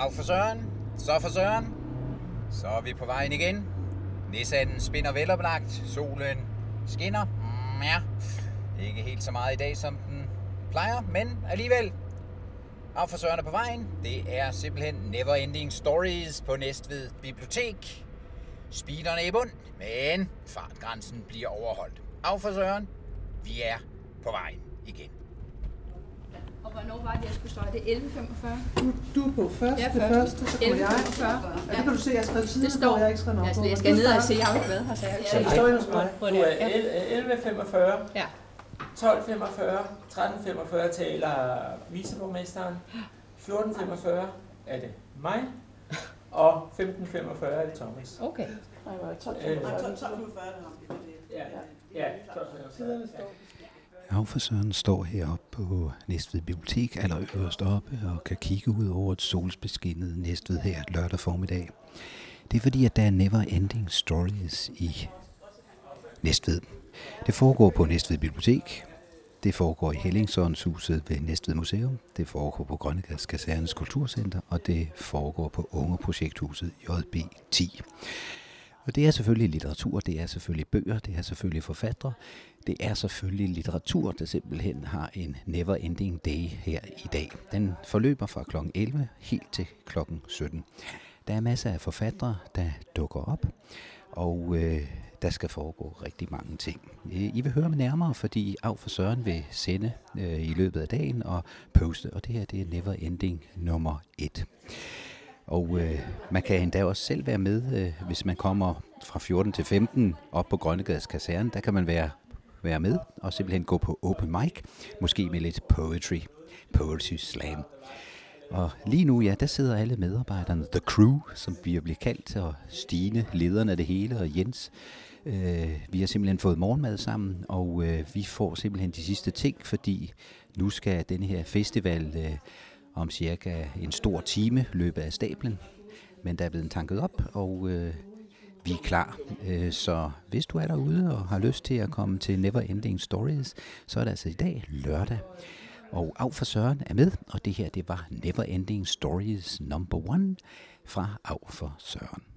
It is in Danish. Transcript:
Af for Søren, så for Søren. Så er vi på vejen igen. Nissan spinner veloplagt. Solen skinner. Mm, ja, ikke helt så meget i dag, som den plejer, men alligevel. Af for Søren er på vejen. Det er simpelthen Never Ending Stories på Næstved Bibliotek. Speederne er i bund, men fartgrænsen bliver overholdt. Af for Søren, vi er på vejen igen. Det, jeg skulle stå? Det er 11.45. Du, du er på første, Ja, det første, så kommer jeg. 11.45. Ja, det kan du se, jeg har skrevet siden, Det står. jeg ikke skrevet noget Altså, på. jeg skal ned og se, jeg har jo ikke været her, så jeg har ikke Ja, det står inde hos mig. Du det er er. 11.45, Ja. 12.45, 13.45 taler viceborgmesteren, 14.45 er det mig, og 15.45 er det Thomas. Okay. Nej, nej, 12, Øh, Ja, ja, 12.45. Havforsøren står heroppe på Næstved Bibliotek, allerøverst oppe, og kan kigge ud over et solsbeskinnet Næstved her lørdag formiddag. Det er fordi, at der er never ending stories i Næstved. Det foregår på Næstved Bibliotek. Det foregår i Hellingsåndshuset ved Næstved Museum. Det foregår på Grønnegads Kasernes Kulturcenter, og det foregår på Ungeprojekthuset JB10. Og det er selvfølgelig litteratur, det er selvfølgelig bøger, det er selvfølgelig forfattere, det er selvfølgelig litteratur, der simpelthen har en never ending day her i dag. Den forløber fra kl. 11 helt til kl. 17. Der er masser af forfattere, der dukker op, og øh, der skal foregå rigtig mange ting. Øh, I vil høre mig nærmere, fordi Af for Søren vil sende øh, i løbet af dagen og poste, og det her det er never ending nummer 1. Og øh, man kan endda også selv være med, øh, hvis man kommer fra 14 til 15 op på Grønnegades Kaserne. Der kan man være, være med og simpelthen gå på open mic, måske med lidt poetry, poetry slam. Og lige nu, ja, der sidder alle medarbejderne, the crew, som vi bliver kaldt, og Stine, lederen af det hele, og Jens. Øh, vi har simpelthen fået morgenmad sammen, og øh, vi får simpelthen de sidste ting, fordi nu skal den her festival øh, om cirka en stor time løbet af stablen. Men der er blevet tanket op, og øh, vi er klar. Øh, så hvis du er derude og har lyst til at komme til Never Ending Stories, så er det altså i dag lørdag. Og Af for Søren er med, og det her det var Never Ending Stories number one fra Af for Søren.